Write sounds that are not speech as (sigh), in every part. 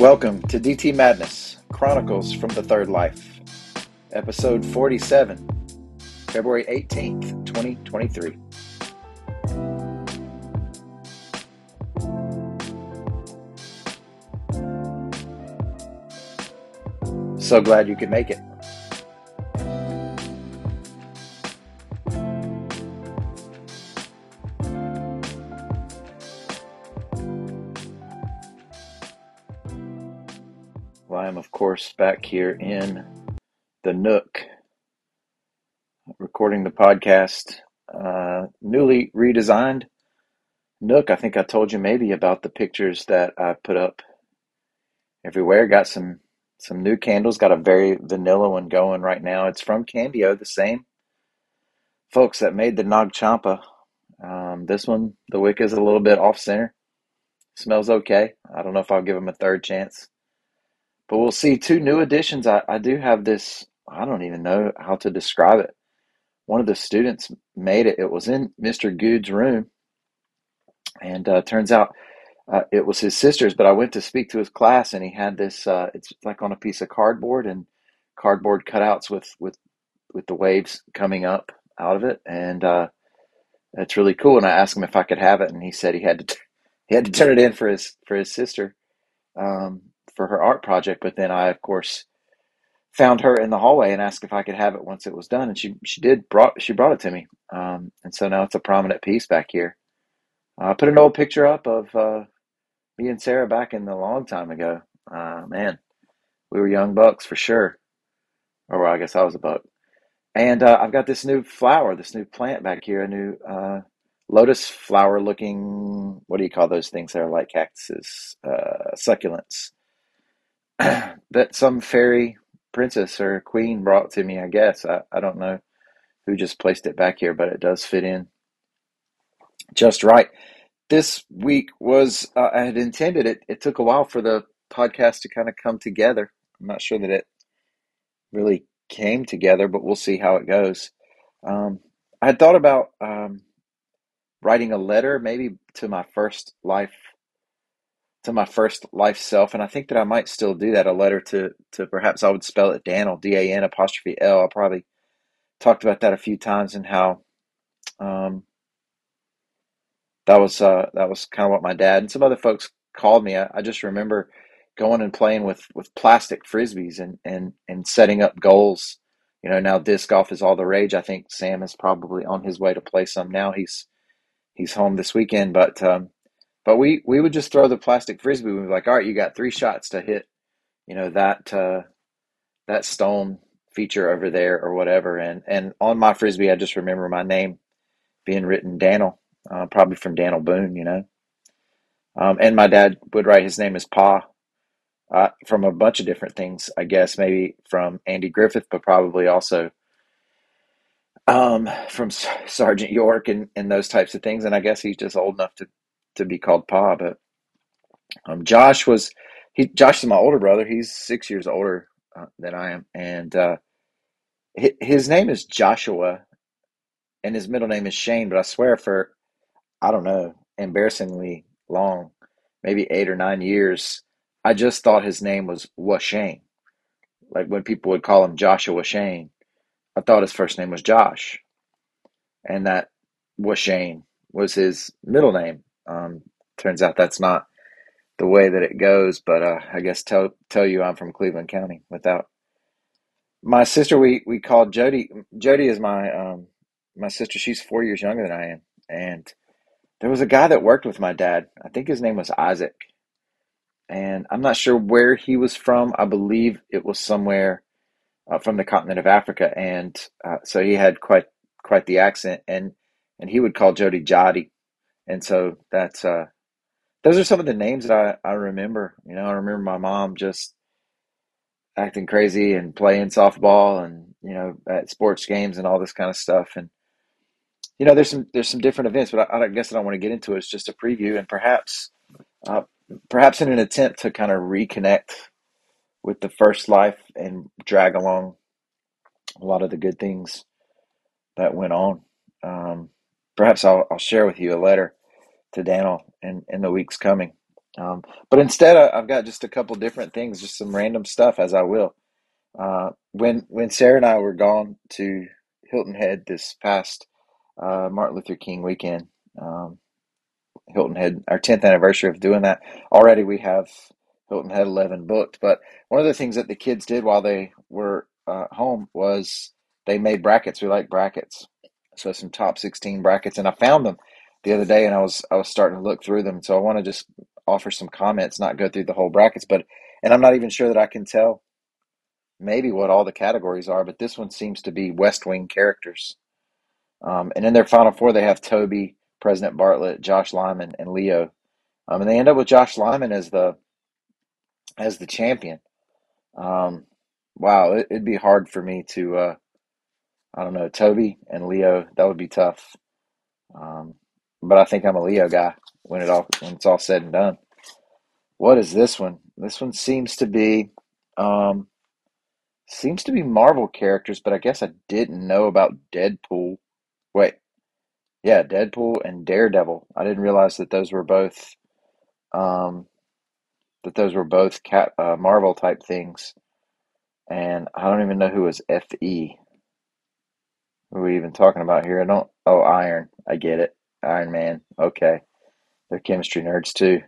Welcome to DT Madness Chronicles from the Third Life, episode 47, February 18th, 2023. So glad you could make it. Course, back here in the Nook recording the podcast. Uh, newly redesigned Nook. I think I told you maybe about the pictures that I put up everywhere. Got some some new candles. Got a very vanilla one going right now. It's from Candio, the same folks that made the Nag Champa. Um, this one, the wick is a little bit off center. Smells okay. I don't know if I'll give them a third chance. But we'll see. Two new additions. I, I do have this. I don't even know how to describe it. One of the students made it. It was in Mr. Good's room, and uh, turns out uh, it was his sister's. But I went to speak to his class, and he had this. Uh, it's like on a piece of cardboard and cardboard cutouts with with with the waves coming up out of it, and uh, it's really cool. And I asked him if I could have it, and he said he had to (laughs) he had to turn it in for his for his sister. Um, for her art project. But then I, of course, found her in the hallway and asked if I could have it once it was done, and she she did brought she brought it to me. Um, and so now it's a prominent piece back here. I put an old picture up of uh, me and Sarah back in the long time ago. Uh, man, we were young bucks for sure. Or well, I guess I was a buck. And uh, I've got this new flower, this new plant back here, a new uh, lotus flower looking. What do you call those things that are like cactuses? Uh, succulents (clears throat) that some fairy princess or queen brought to me, I guess. I, I don't know who just placed it back here, but it does fit in just right. This week was, uh, I had intended it, it took a while for the podcast to kind of come together. I'm not sure that it really came together, but we'll see how it goes. Um, I had thought about um, writing a letter maybe to my first life to my first life self, and I think that I might still do that. A letter to to perhaps I would spell it Daniel D A N apostrophe L. I probably talked about that a few times and how um, that was uh, that was kind of what my dad and some other folks called me. I, I just remember going and playing with with plastic frisbees and and and setting up goals. You know, now disc golf is all the rage. I think Sam is probably on his way to play some now. He's he's home this weekend, but um, but we we would just throw the plastic frisbee. We'd be like, all right, you got three shots to hit, you know that uh, that stone feature over there or whatever. And and on my frisbee, I just remember my name being written Daniel, uh, probably from Daniel Boone, you know. Um, and my dad would write his name as Pa. Uh, from a bunch of different things, I guess maybe from Andy Griffith, but probably also um, from Sergeant York and, and those types of things. And I guess he's just old enough to to be called Pa. But um, Josh was he. Josh is my older brother. He's six years older uh, than I am, and uh, his name is Joshua, and his middle name is Shane. But I swear, for I don't know, embarrassingly long, maybe eight or nine years, I just thought his name was Washane. Like when people would call him Joshua Shane, I thought his first name was Josh, and that Washane was his middle name. Um, turns out that's not the way that it goes, but uh, I guess tell tell you I'm from Cleveland County without my sister. We we called Jody. Jody is my um, my sister. She's four years younger than I am, and there was a guy that worked with my dad. I think his name was Isaac, and I'm not sure where he was from. I believe it was somewhere uh, from the continent of Africa, and uh, so he had quite quite the accent, and and he would call Jody Jody, and so that's uh, those are some of the names that I, I remember. You know, I remember my mom just acting crazy and playing softball and you know at sports games and all this kind of stuff and you know there's some there's some different events but I, I guess I don't want to get into it it's just a preview and perhaps uh, perhaps in an attempt to kind of reconnect with the first life and drag along a lot of the good things that went on um, perhaps I'll, I'll share with you a letter to Daniel in, in the weeks coming Um, but instead, I, I've got just a couple different things, just some random stuff as I will. Uh, when when Sarah and I were gone to Hilton Head this past uh, Martin Luther King weekend, um, Hilton Head, our 10th anniversary of doing that. Already we have Hilton Head 11 booked. But one of the things that the kids did while they were uh, home was they made brackets. We like brackets. So some top 16 brackets. And I found them the other day and I was, I was starting to look through them. So I want to just offer some comments, not go through the whole brackets, but, and I'm not even sure that I can tell maybe what all the categories are, but this one seems to be West Wing characters. Um, and in their final four, they have Toby, President Bartlet, Josh Lyman, and Leo. Um, and they end up with Josh Lyman as the as the champion. Um, wow, it, would be hard for me to, uh, I don't know, Toby and Leo. That would be tough. Um, but I think I'm a Leo guy when it all when it's all said and done. What is this one? This one seems to be um, seems to be Marvel characters, but I guess I didn't know about Deadpool. Wait, yeah, Deadpool and Daredevil. I didn't realize that those were both um, that those were both cat uh, Marvel type things. And I don't even know who was Fe. Are we even talking about here? I don't. Oh, Iron. I get it. Iron Man. Okay, they're chemistry nerds too.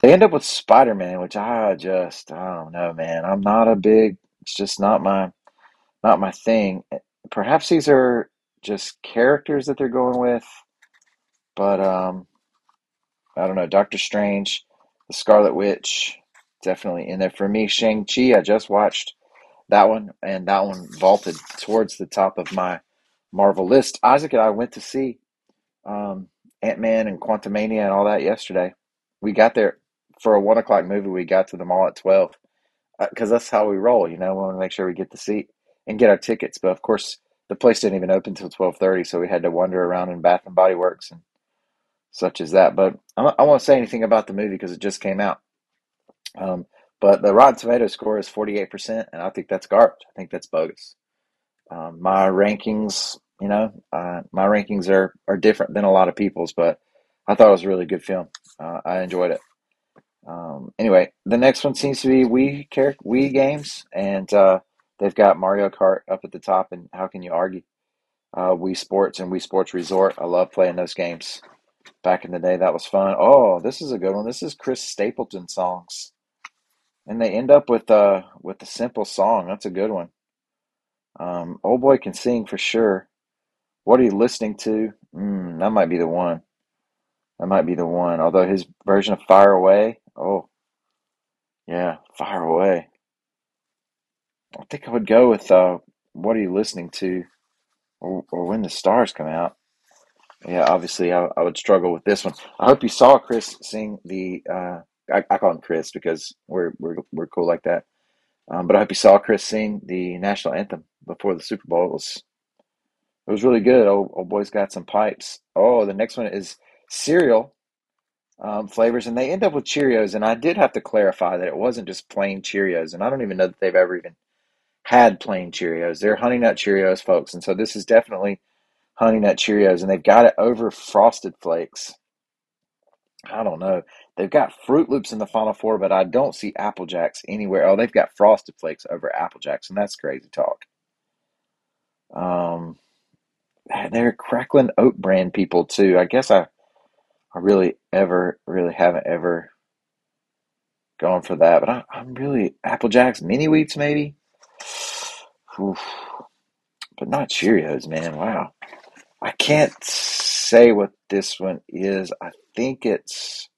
They end up with Spider Man, which I just I don't know, man. I'm not a big. It's just not my not my thing. Perhaps these are just characters that they're going with, but um, I don't know. Doctor Strange, the Scarlet Witch, definitely in there for me. Shang Chi, I just watched that one, and that one vaulted towards the top of my Marvel list. Isaac and I went to see um, Ant Man and Quantumania and all that yesterday. We got there for a one o'clock movie. We got to the mall at twelve because uh, that's how we roll. You know, we want to make sure we get the seat and get our tickets. But of course, the place didn't even open until twelve thirty, so we had to wander around in Bath and Body Works and such as that. But I, I won't say anything about the movie because it just came out. Um, but the Rotten Tomato score is 48%, and I think that's garbage. I think that's bogus. Um, my rankings, you know, uh, my rankings are, are different than a lot of people's, but I thought it was a really good film. Uh, I enjoyed it. Um, anyway, the next one seems to be Wii, character, Wii games, and uh, they've got Mario Kart up at the top, and how can you argue? Uh, Wii Sports and Wii Sports Resort. I love playing those games. Back in the day, that was fun. Oh, this is a good one. This is Chris Stapleton songs and they end up with uh with a simple song. That's a good one. Um, old boy can sing for sure. What are you listening to? Mm, that might be the one. That might be the one. Although his version of Fire Away, oh, yeah, Fire Away. I think I would go with uh, What Are You Listening to? Or, or When the Stars Come Out. Yeah, obviously I, I would struggle with this one. I hope you saw Chris sing the uh, I, I call him Chris because we're we're we're cool like that. Um, but I hope you saw Chris sing the national anthem before the Super Bowl. It was it was really good. Old, old boy's got some pipes. Oh, the next one is cereal um, flavors, and they end up with Cheerios. And I did have to clarify that it wasn't just plain Cheerios, and I don't even know that they've ever even had plain Cheerios. They're Honey Nut Cheerios, folks, and so this is definitely Honey Nut Cheerios, and they've got it over Frosted Flakes. I don't know. They've got Froot Loops in the Final Four, but I don't see Apple Jacks anywhere. Oh, they've got Frosted Flakes over Apple Jacks, and that's crazy talk. Um, they're Cracklin Oat Bran people too. I guess I, I really ever, really haven't ever gone for that, but I, am really Apple Jacks mini wheats maybe. Oof. But not Cheerios, man. Wow. I can't say what this one is. I think it's.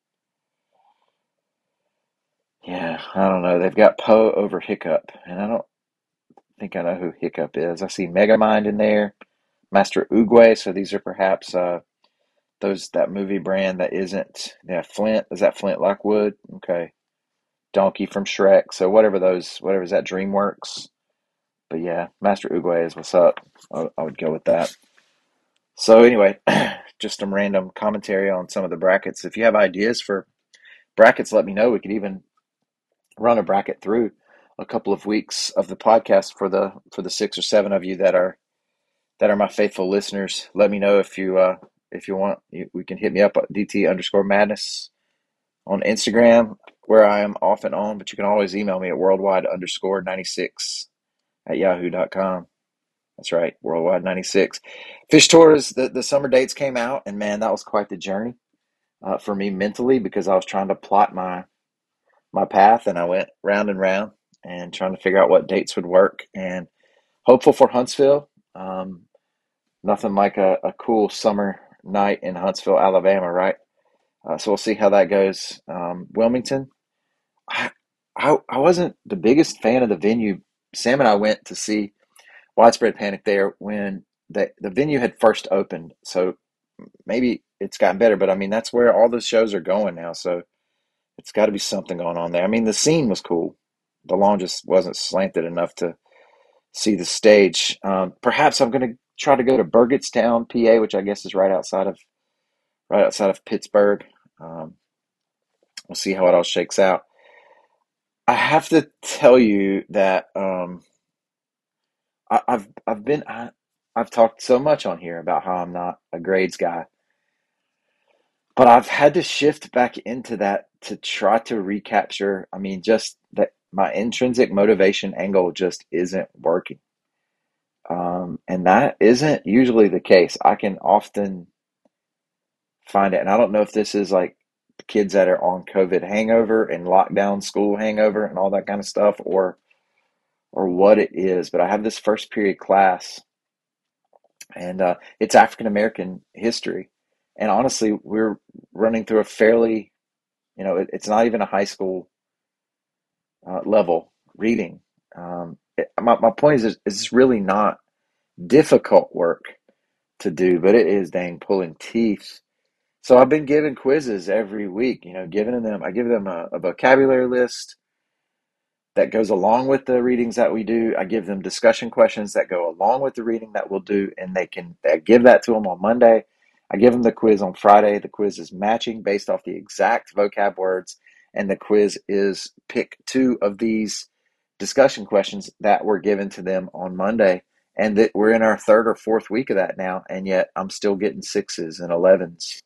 Yeah, I don't know. They've got Po over Hiccup, and I don't think I know who Hiccup is. I see Megamind in there, Master Oogway. So these are perhaps uh, those that movie brand that isn't. Yeah, Flint is that Flint Lockwood? Okay, Donkey from Shrek. So whatever those, whatever is that DreamWorks. But yeah, Master Oogway is what's up. I, I would go with that. So anyway, (clears throat) just some random commentary on some of the brackets. If you have ideas for brackets, let me know. We could even run a bracket through a couple of weeks of the podcast for the for the six or seven of you that are that are my faithful listeners. Let me know if you uh, if you want. You, we can hit me up at DT underscore madness on Instagram, where I am off and on, but you can always email me at worldwide underscore 96 at yahoo.com. That's right, worldwide 96. Phish Tours, the, the summer dates came out, and man, that was quite the journey uh, for me mentally because I was trying to plot my my path and I went round and round and trying to figure out what dates would work and hopeful for Huntsville. Um, nothing like a, a cool summer night in Huntsville, Alabama, right? Uh, so we'll see how that goes. Um, Wilmington, I, I, I wasn't the biggest fan of the venue. Sam and I went to see Widespread Panic there when the, the venue had first opened. So maybe it's gotten better, but I mean, that's where all the shows are going now. So it's got to be something going on there. I mean, the scene was cool. The lawn just wasn't slanted enough to see the stage. Um, perhaps I'm going to try to go to Burgettstown, PA, which I guess is right outside of right outside of Pittsburgh. Um, we'll see how it all shakes out. I have to tell you that um, I, have I've been I, I've talked so much on here about how I'm not a grades guy, but I've had to shift back into that to try to recapture. I mean, just that my intrinsic motivation angle just isn't working. Um, and that isn't usually the case. I can often find it, and I don't know if this is like kids that are on COVID hangover and lockdown school hangover and all that kind of stuff, or or what it is. But I have this first period class, and uh, it's African American history, and honestly, we're running through a fairly, you know, it, it's not even a high school uh, level reading. Um, it, my, my point is, it's really not difficult work to do, but it is dang pulling teeth. So I've been giving quizzes every week, you know, giving them, I give them a, a vocabulary list that goes along with the readings that we do. I give them discussion questions that go along with the reading that we'll do, and they can I give that to them on Monday. I give them the quiz on Friday. The quiz is matching based off the exact vocab words, and the quiz is pick two of these discussion questions that were given to them on Monday. And that we're in our third or fourth week of that now, and yet I'm still getting sixes and elevens.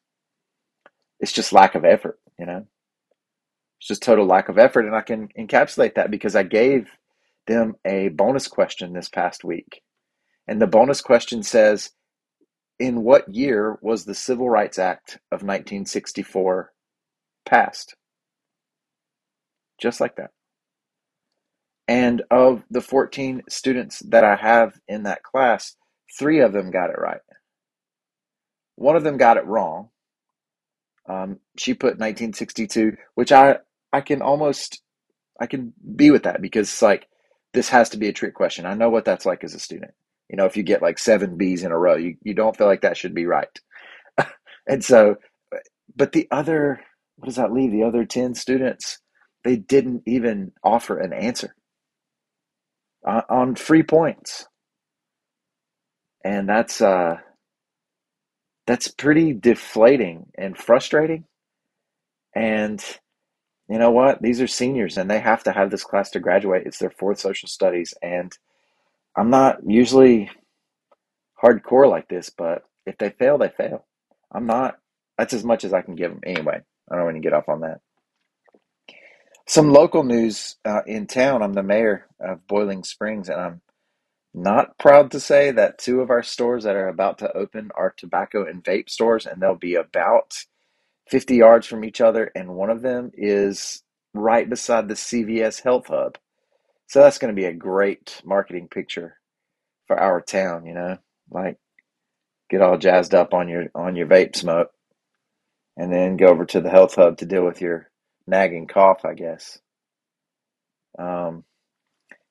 It's just lack of effort, you know. It's just total lack of effort. And I can encapsulate that because I gave them a bonus question this past week. And the bonus question says, In what year was the Civil Rights Act of 1964 passed? Just like that. And of the 14 students that I have in that class, three of them got it right. One of them got it wrong. Um, she put 1962, which I I can almost I can be with that because it's like this has to be a trick question. I know what that's like as a student. You know, if you get like seven B's in a row, you, you don't feel like that should be right. (laughs) and so, but the other, what does that leave? The other 10 students, they didn't even offer an answer on, on free points. And that's, uh, that's pretty deflating and frustrating. And you know what? These are seniors and they have to have this class to graduate. It's their fourth social studies. And I'm not usually hardcore like this, but if they fail, they fail. I'm not, that's as much as I can give them anyway. I don't want to get off on that. Some local news uh, in town. I'm the mayor of Boiling Springs, and I'm not proud to say that two of our stores that are about to open are tobacco and vape stores, and they'll be about 50 yards from each other, and one of them is right beside the CVS Health Hub. So that's going to be a great marketing picture for our town, you know, like get all jazzed up on your on your vape smoke and then go over to the health hub to deal with your nagging cough, I guess. Um,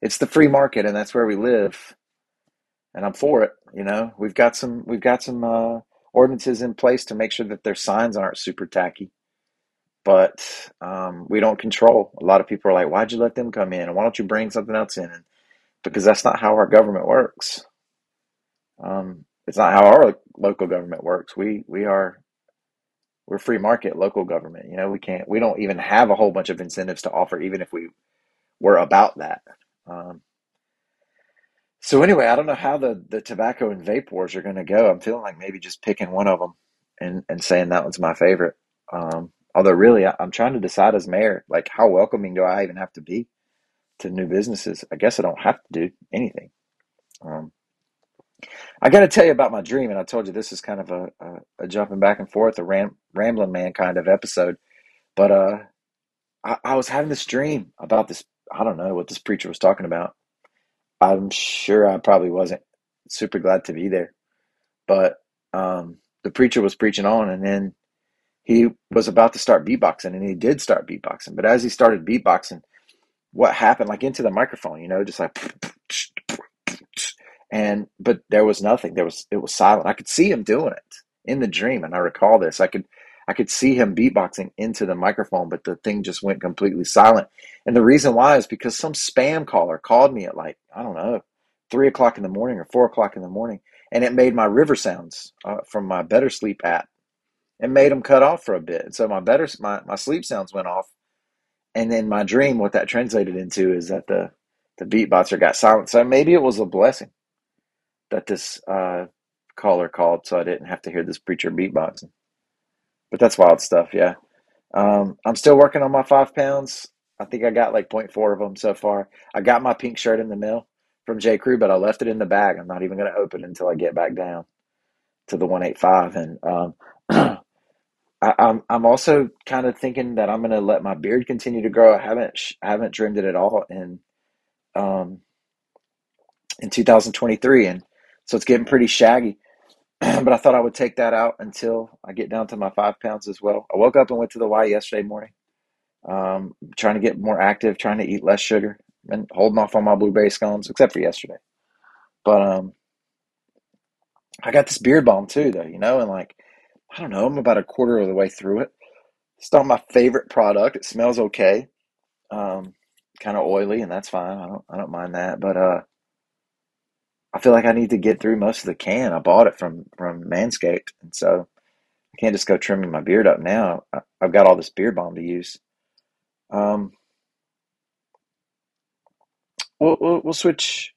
it's the free market and that's where we live. And I'm for it, you know. We've got some we've got some uh, ordinances in place to make sure that their signs aren't super tacky. But um, we don't control. A lot of people are like, "Why'd you let them come in? And why don't you bring something else in?" because that's not how our government works. Um, it's not how our local government works. We we are we're free market local government. You know, we can't we don't even have a whole bunch of incentives to offer, even if we were about that. Um, so anyway, I don't know how the, the tobacco and vape wars are going to go. I'm feeling like maybe just picking one of them and, and saying that one's my favorite. Um, Although, really, I, I'm trying to decide as mayor, like, how welcoming do I even have to be to new businesses? I guess I don't have to do anything. Um, I got to tell you about my dream, and I told you this is kind of a, a, a jumping back and forth, a ram, rambling man kind of episode. But uh, I, I was having this dream about this. I don't know what this preacher was talking about. I'm sure I probably wasn't super glad to be there, but um, the preacher was preaching on, and then he was about to start beatboxing, and he did start beatboxing. But as he started beatboxing, what happened, like into the microphone, you know, just like and but there was nothing there was it was silent i could see him doing it in the dream and i recall this i could i could see him beatboxing into the microphone but the thing just went completely silent. And the reason why is because some spam caller called me at like i don't know three o'clock in the morning or four o'clock in the morning and it made my river sounds uh, from my better sleep app and made them cut off for a bit. And so my better my, my sleep sounds went off. And then my dream what that translated into is that the the beatboxer got silent. So maybe it was a blessing that this uh, caller called, so I didn't have to hear this preacher beatboxing. But that's wild stuff, yeah. Um, I'm still working on my five pounds. I think I got like 0.4 of them so far. I got my pink shirt in the mail from J. Crew, but I left it in the bag. I'm not even going to open it until I get back down to the 185. And um, (clears throat) I, I'm I'm also kind of thinking that I'm going to let my beard continue to grow. I haven't I haven't trimmed it at all in um, in 2023, and so it's getting pretty shaggy. (clears throat) but I thought I would take that out until I get down to my five pounds as well. I woke up and went to the Y yesterday morning, um, trying to get more active, trying to eat less sugar, and holding off on my blueberry scones, except for yesterday. But um, I got this beard balm too, though, you know, and like I don't know, I'm about a quarter of the way through it. It's not my favorite product. It smells okay, um, kind of oily, and that's fine. I don't I don't mind that, but uh, I feel like I need to get through most of the can. I bought it from from Manscaped, and so I can't just go trimming my beard up now. I, have got all this beard balm to use. Um, we'll, we'll, we'll switch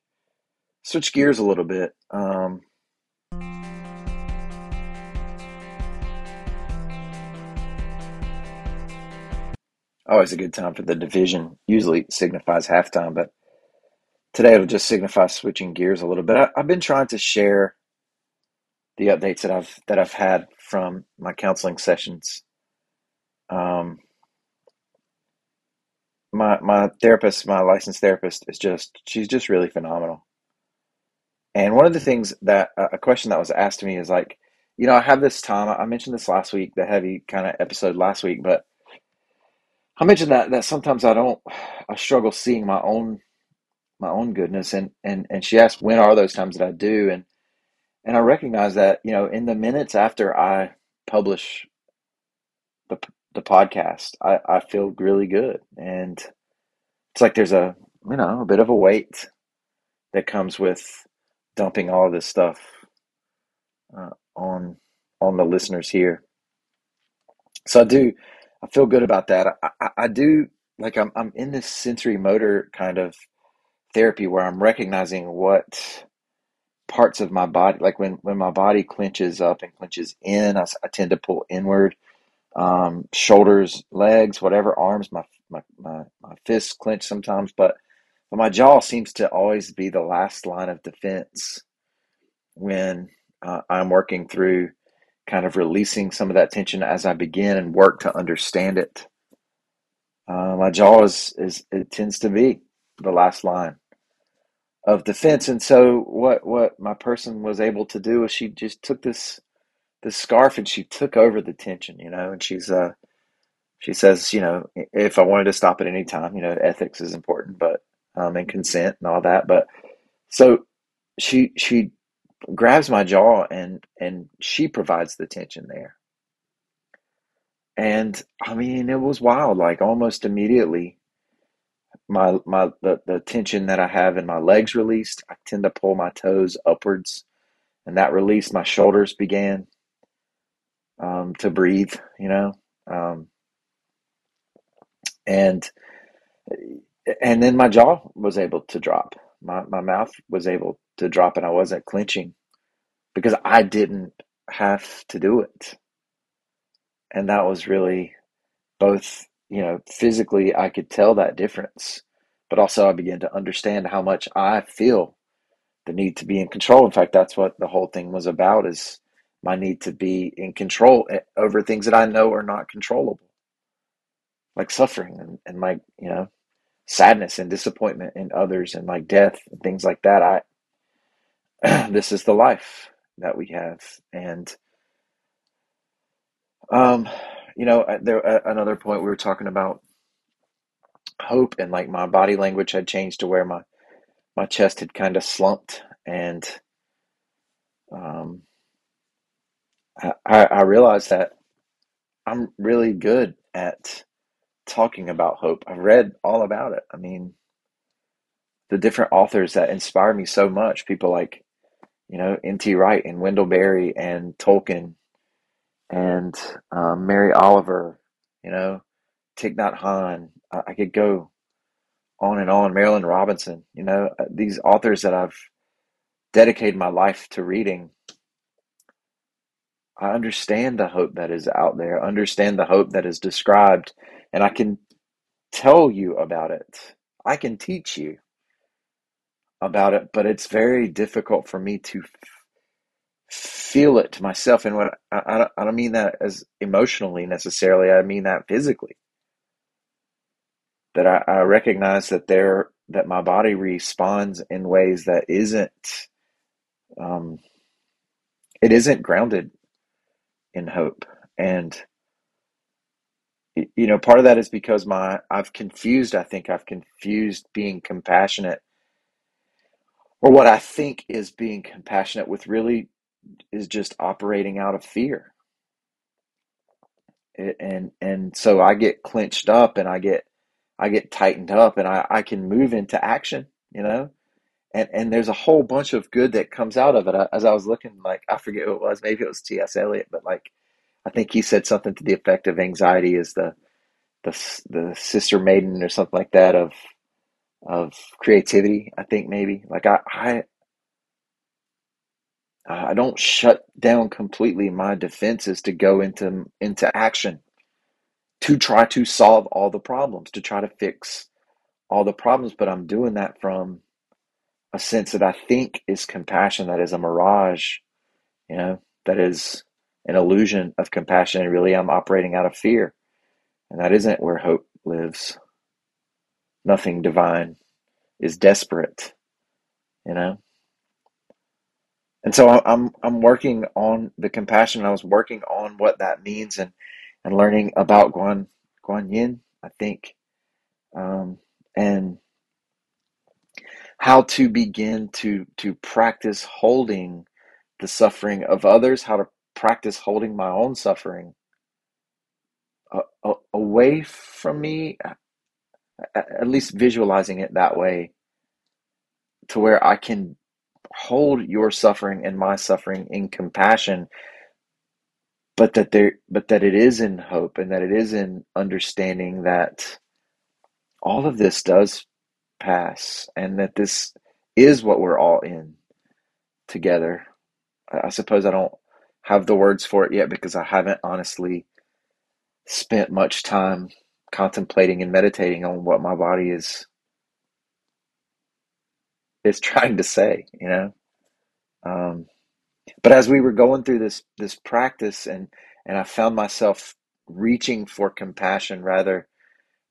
switch gears a little bit. Um, always a good time for the division. Usually signifies halftime, but today it'll just signify switching gears a little bit. I, have been trying to share the updates that I've that I've had from my counseling sessions. Um, my my therapist, my licensed therapist, is just she's just really phenomenal. And one of the things that a question that was asked to me is like, you know, I have this time. I mentioned this last week, the heavy kind of episode last week, but I mentioned that that sometimes I don't, I struggle seeing my own my own goodness and and and she asked when are those times that I do? And and I recognize that you know in the minutes after I publish the the podcast I I feel really good. And it's like there's a you know a bit of a weight that comes with dumping all this stuff uh, on on the listeners here. So I do I feel good about that. I, I, I do like I'm I'm in this sensory motor kind of therapy where I'm recognizing what parts of my body, like when, when my body clenches up and clenches in, I, I tend to pull inward. Um, shoulders, legs, whatever, arms, my, my, my, my fists clench sometimes, but, but my jaw seems to always be the last line of defense when uh, I'm working through kind of releasing some of that tension as I begin and work to understand it. Uh, my jaw is, is, it tends to be the last line of defense. And so what what my person was able to do is she just took this this scarf and she took over the tension, you know, and she's uh she says, you know, if I wanted to stop at any time, you know, ethics is important, but um and consent and all that. But so she she grabs my jaw and and she provides the tension there. And I mean, it was wild. Like almost immediately, my my the, the tension that I have in my legs released. I tend to pull my toes upwards, and that released. My shoulders began um, to breathe. You know, um, and and then my jaw was able to drop. My my mouth was able to drop, and I wasn't clenching because I didn't have to do it, and that was really both, you know, physically I could tell that difference, but also I began to understand how much I feel the need to be in control. In fact, that's what the whole thing was about is my need to be in control eh, over things that I know are not controllable, like suffering and, and my, you know, sadness and disappointment in others and like death and things like that. I (clears throat) this is the life that we have. And um, you know, there another point we were talking about hope and like my body language had changed to where my my chest had kind of slumped and um, I, I realized that I'm really good at talking about hope. I've read all about it. I mean, the different authors that inspire me so much, people like, you know, N.T. Wright and Wendell Berry and Tolkien and um, Mary Oliver, you know, Thich Nhat Hanh. I, I could go on and on. Marilynne Robinson, you know, uh, these authors that I've dedicated my life to reading. I understand the hope that is out there, understand the hope that is described, and I can tell you about it. I can teach you about it, but it's very difficult for me to feel it to myself. And what I, I, don't, I don't mean that as emotionally necessarily, I mean that physically. That I, I recognize that there that my body responds in ways that isn't um, it isn't grounded in hope and you know part of that is because my i've confused i think i've confused being compassionate or what i think is being compassionate with really is just operating out of fear. It, and and so i get clenched up and i get i get tightened up and i i can move into action you know? And and there's a whole bunch of good that comes out of it. As i was looking like i forget who it was maybe it was ts eliot but like i think he said something to the effect of anxiety is the the, the sister maiden or something like that of of creativity i think maybe. Like i i Uh, I don't shut down completely my defenses to go into into action to try to solve all the problems, to try to fix all the problems, but I'm doing that from a sense that I think is compassion, that is a mirage, you know, that is an illusion of compassion, and really I'm operating out of fear. And that isn't where hope lives. Nothing divine is desperate, you know. And so I'm I'm working on the compassion. I was working on what that means and and learning about Guan Guan Yin. I think, um, and how to begin to to practice holding the suffering of others. How to practice holding my own suffering uh, away from me. At least visualizing it that way, to where I can hold your suffering and my suffering in compassion but that there but that it is in hope and that it is in understanding that all of this does pass and that this is what we're all in together. I suppose i don't have the words for it yet because i haven't honestly spent much time contemplating and meditating on what my body is is (laughs) trying to say you know um, but as we were going through this this practice and and I found myself reaching for compassion rather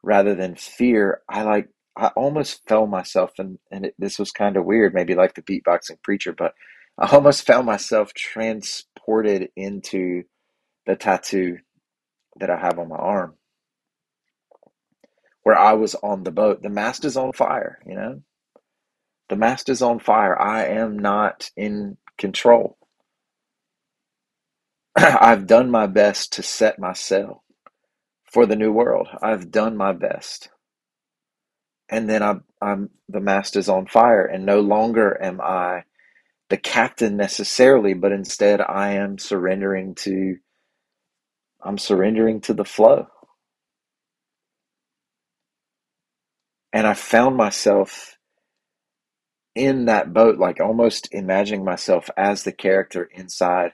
rather than fear, I like I almost felt myself and and it, this was kind of weird, maybe like the beatboxing preacher, but I almost found myself transported into the tattoo that I have on my arm where I was on the boat. The mast is on fire, you know? The mast is on fire. I am not in control. (clears throat) I've done my best to set myself for the new world. I've done my best. And then I'm, I'm the mast is on fire, and no longer am I the captain necessarily, but instead I am surrendering to I'm surrendering to the flow. And I found myself in that boat, like almost imagining myself as the character inside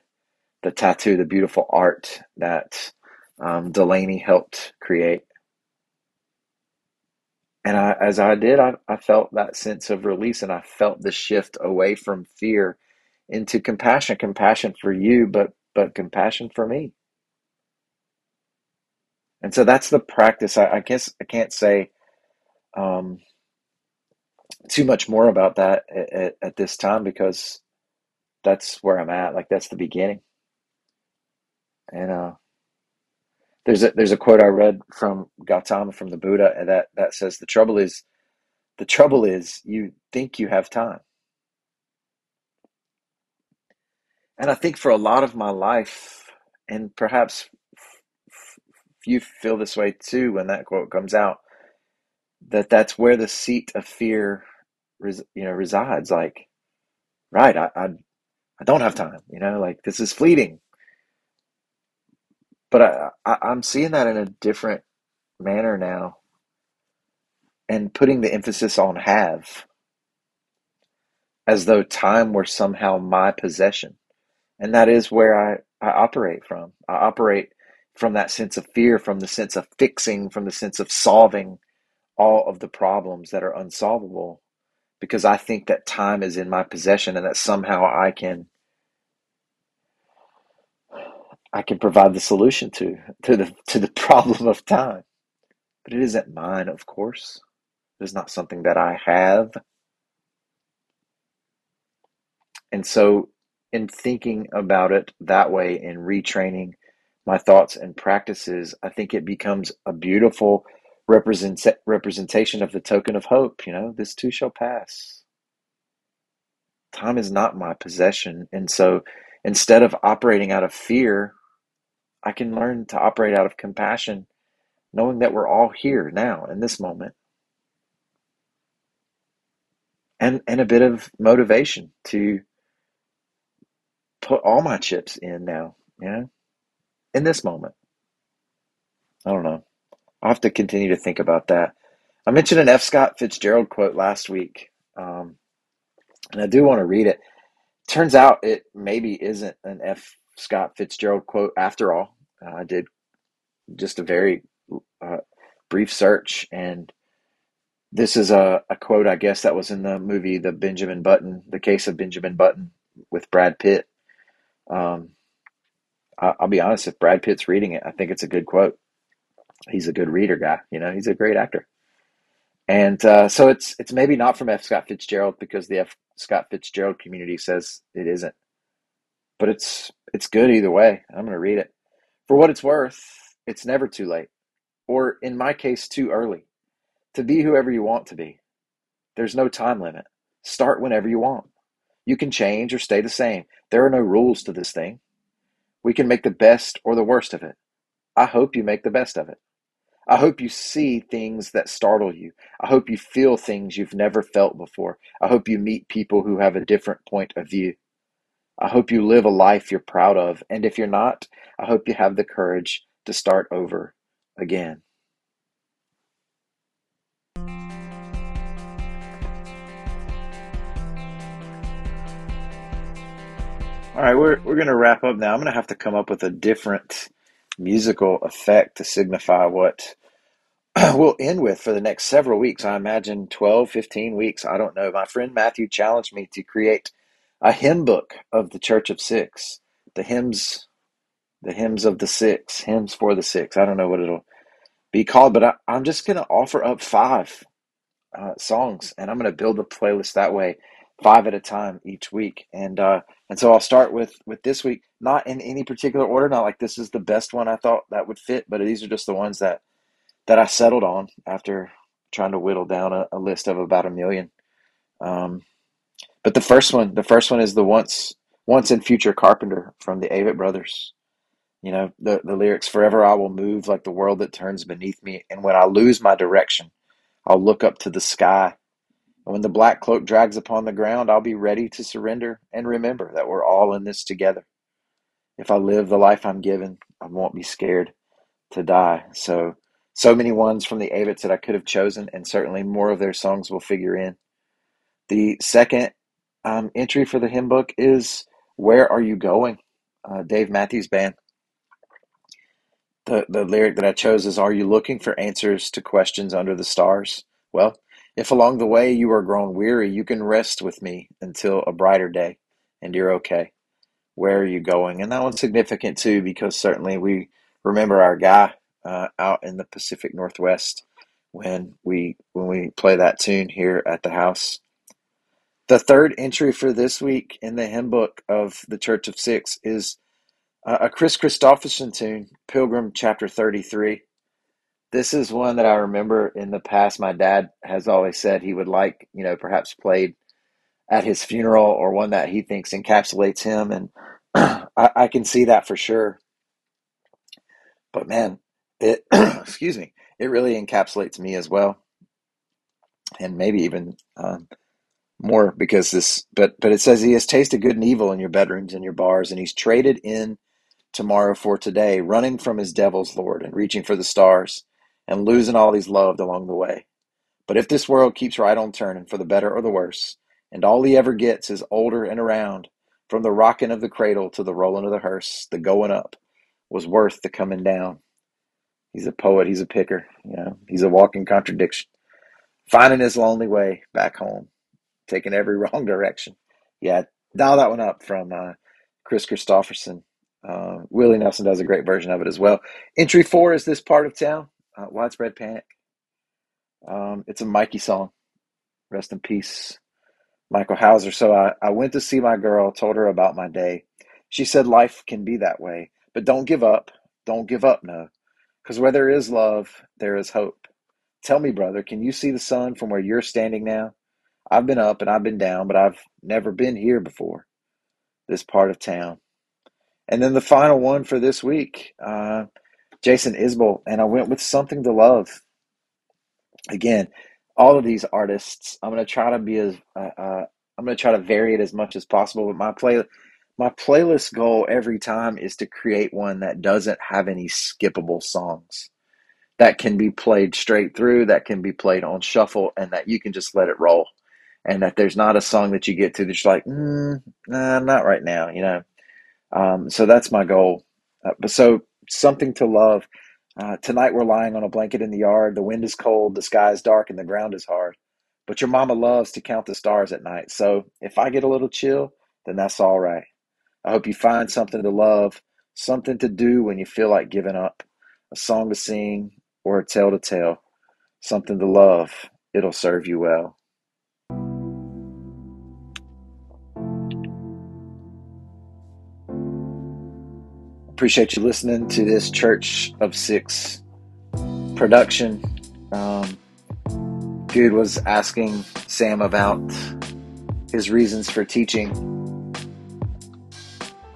the tattoo, the beautiful art that um, Delaney helped create. And I, as I did, I, I felt that sense of release and I felt the shift away from fear into compassion, compassion for you, but, but compassion for me. And so that's the practice. I, I guess I can't say um, too much more about that at, at, at this time because that's where I'm at. Like that's the beginning. And uh, there's a there's a quote I read from Gautama from the Buddha that that says the trouble is the trouble is you think you have time. And I think for a lot of my life, and perhaps you feel this way too when that quote comes out, that that's where the seat of fear, res, you know, resides. Like, right, I, I, I don't have time. You know, like this is fleeting. But I, I, I'm seeing that in a different manner now, and putting the emphasis on have, as though time were somehow my possession and that is where I, I operate from. I operate from that sense of fear, from the sense of fixing, from the sense of solving all of the problems that are unsolvable, because I think that time is in my possession and that somehow I can I can provide the solution to to the to the (laughs) problem of time. But it isn't mine, of course. It is not something that I have. And so in thinking about it that way and retraining my thoughts and practices, I think it becomes a beautiful represent, representation of the token of hope. You know, this too shall pass. Time is not my possession. And so instead of operating out of fear, I can learn to operate out of compassion, knowing that we're all here now in this moment. And, and a bit of motivation to put all my chips in now, you know, in this moment. I don't know. I'll have to continue to think about that. I mentioned an F. Scott Fitzgerald quote last week, um, and I do want to read it. Turns out it maybe isn't an F. Scott Fitzgerald quote after all. Uh, I did just a very uh, brief search, and this is a, a quote, I guess, that was in the movie The Benjamin Button, The Case of Benjamin Button with Brad Pitt. Um, I, will be honest, if Brad Pitt's reading it, I think it's a good quote. He's a good reader guy. You know, he's a great actor. And uh, so it's it's maybe not from F. Scott Fitzgerald because the F. Scott Fitzgerald community says it isn't, but it's it's good either way. I'm going to read it. For what it's worth, it's never too late, or in my case, too early, to be whoever you want to be. There's no time limit. Start whenever you want. You can change or stay the same. There are no rules to this thing. We can make the best or the worst of it. I hope you make the best of it. I hope you see things that startle you. I hope you feel things you've never felt before. I hope you meet people who have a different point of view. I hope you live a life you're proud of. And if you're not, I hope you have the courage to start over again. All right, we're we're gonna wrap up now. I'm gonna have to come up with a different musical effect to signify what (clears throat) we'll end with for the next several weeks. I imagine 12, 15 weeks. I don't know. My friend Matthew challenged me to create a hymn book of the Church of Six, the hymns, the hymns of the six, hymns for the six. I don't know what it'll be called, but I, I'm just gonna offer up five uh, songs, and I'm gonna build a playlist that way five at a time each week. And uh, and so I'll start with with this week, not in any particular order, not like this is the best one I thought that would fit, but these are just the ones that that I settled on after trying to whittle down a, a list of about a million. Um, but the first one, the first one is the once once and future carpenter from the Avett Brothers. You know the the lyrics: "Forever I will move like the world that turns beneath me, and when I lose my direction, I'll look up to the sky and when the black cloak drags upon the ground, I'll be ready to surrender and remember that we're all in this together. If I live the life I'm given, I won't be scared to die. So, so many ones from the Avetts that I could have chosen, and certainly more of their songs will figure in. The second um, entry for the hymn book is Where Are You Going? Uh, Dave Matthews Band. The, the lyric that I chose is Are you looking for answers to questions under the stars? Well, if along the way you are grown weary, you can rest with me until a brighter day, and you're okay. Where are you going? And that one's significant too, because certainly we remember our guy uh, out in the Pacific Northwest when we when we play that tune here at the house. The third entry for this week in the hymn book of the Church of Six is a Kris Kristofferson tune, Pilgrim Chapter 33. This is one that I remember in the past. My dad has always said he would like, you know, perhaps played at his funeral or one that he thinks encapsulates him. And (clears throat) I, I can see that for sure. But man, it, (clears throat) excuse me, it really encapsulates me as well. And maybe even um, more because this, but, but it says he has tasted good and evil in your bedrooms and your bars, and he's traded in tomorrow for today, running from his devil's Lord and reaching for the stars and losing all he's loved along the way. But if this world keeps right on turning for the better or the worse, and all he ever gets is older and around, from the rocking of the cradle to the rolling of the hearse, the going up was worth the coming down. He's a poet, he's a picker, you know, he's a walking contradiction. Finding his lonely way back home, taking every (laughs) wrong direction. Yeah, dial that one up from uh, Kris Kristofferson. Uh, Willie Nelson does a great version of it as well. Entry four is this part of town, uh, widespread panic. Um, it's a Mikey song. Rest in peace, Michael Houser. So I, I went to see my girl, told her about my day. She said life can be that way, but don't give up. Don't give up, no. Because where there is love, there is hope. Tell me, brother, can you see the sun from where you're standing now? I've been up and I've been down, but I've never been here before, this part of town. And then the final one for this week, uh, Jason Isbell, and I went with Something to Love. Again, all of these artists, I'm to try to be as, uh, uh, I'm to try to vary it as much as possible, but my play, my playlist goal every time is to create one that doesn't have any skippable songs that can be played straight through, that can be played on shuffle, and that you can just let it roll. And that there's not a song that you get to that's like, mm, nah, not right now, you know. Um, so that's my goal. Uh, so something to love. Uh, tonight we're lying on a blanket in the yard. The wind is cold, the sky is dark, and the ground is hard. But your mama loves to count the stars at night. So if I get a little chill, then that's all right. I hope you find something to love, something to do when you feel like giving up, a song to sing or a tale to tell, something to love. It'll serve you well. Appreciate you listening to this Church of Six production. Um, dude was asking Sam about his reasons for teaching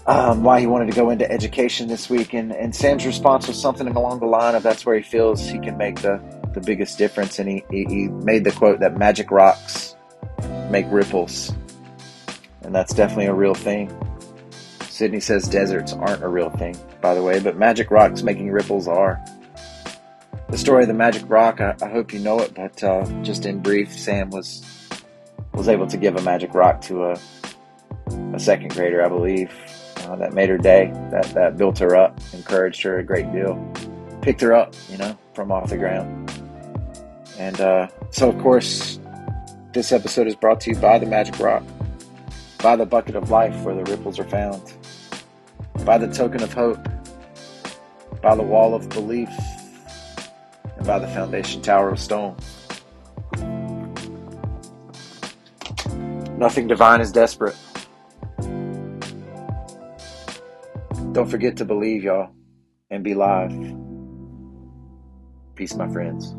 um, why he wanted to go into education this week. And, and Sam's response was something along the line of that's where he feels he can make the, the biggest difference. And he, he, he made the quote that magic rocks make ripples. And that's definitely a real thing. Sydney says deserts aren't a real thing, by the way, but magic rocks making ripples are. The story of the magic rock, I, I hope you know it, but uh, just in brief, Sam was was able to give a magic rock to a, a second grader, I believe, uh, that made her day, that, that built her up, encouraged her a great deal, picked her up, you know, from off the ground. And uh, so, of course, this episode is brought to you by the Magic Rock, by the bucket of life where the ripples are found, by the token of hope, by the wall of belief, and by the foundation tower of stone. Nothing divine is desperate. Don't forget to believe, y'all, and be live. Peace, my friends.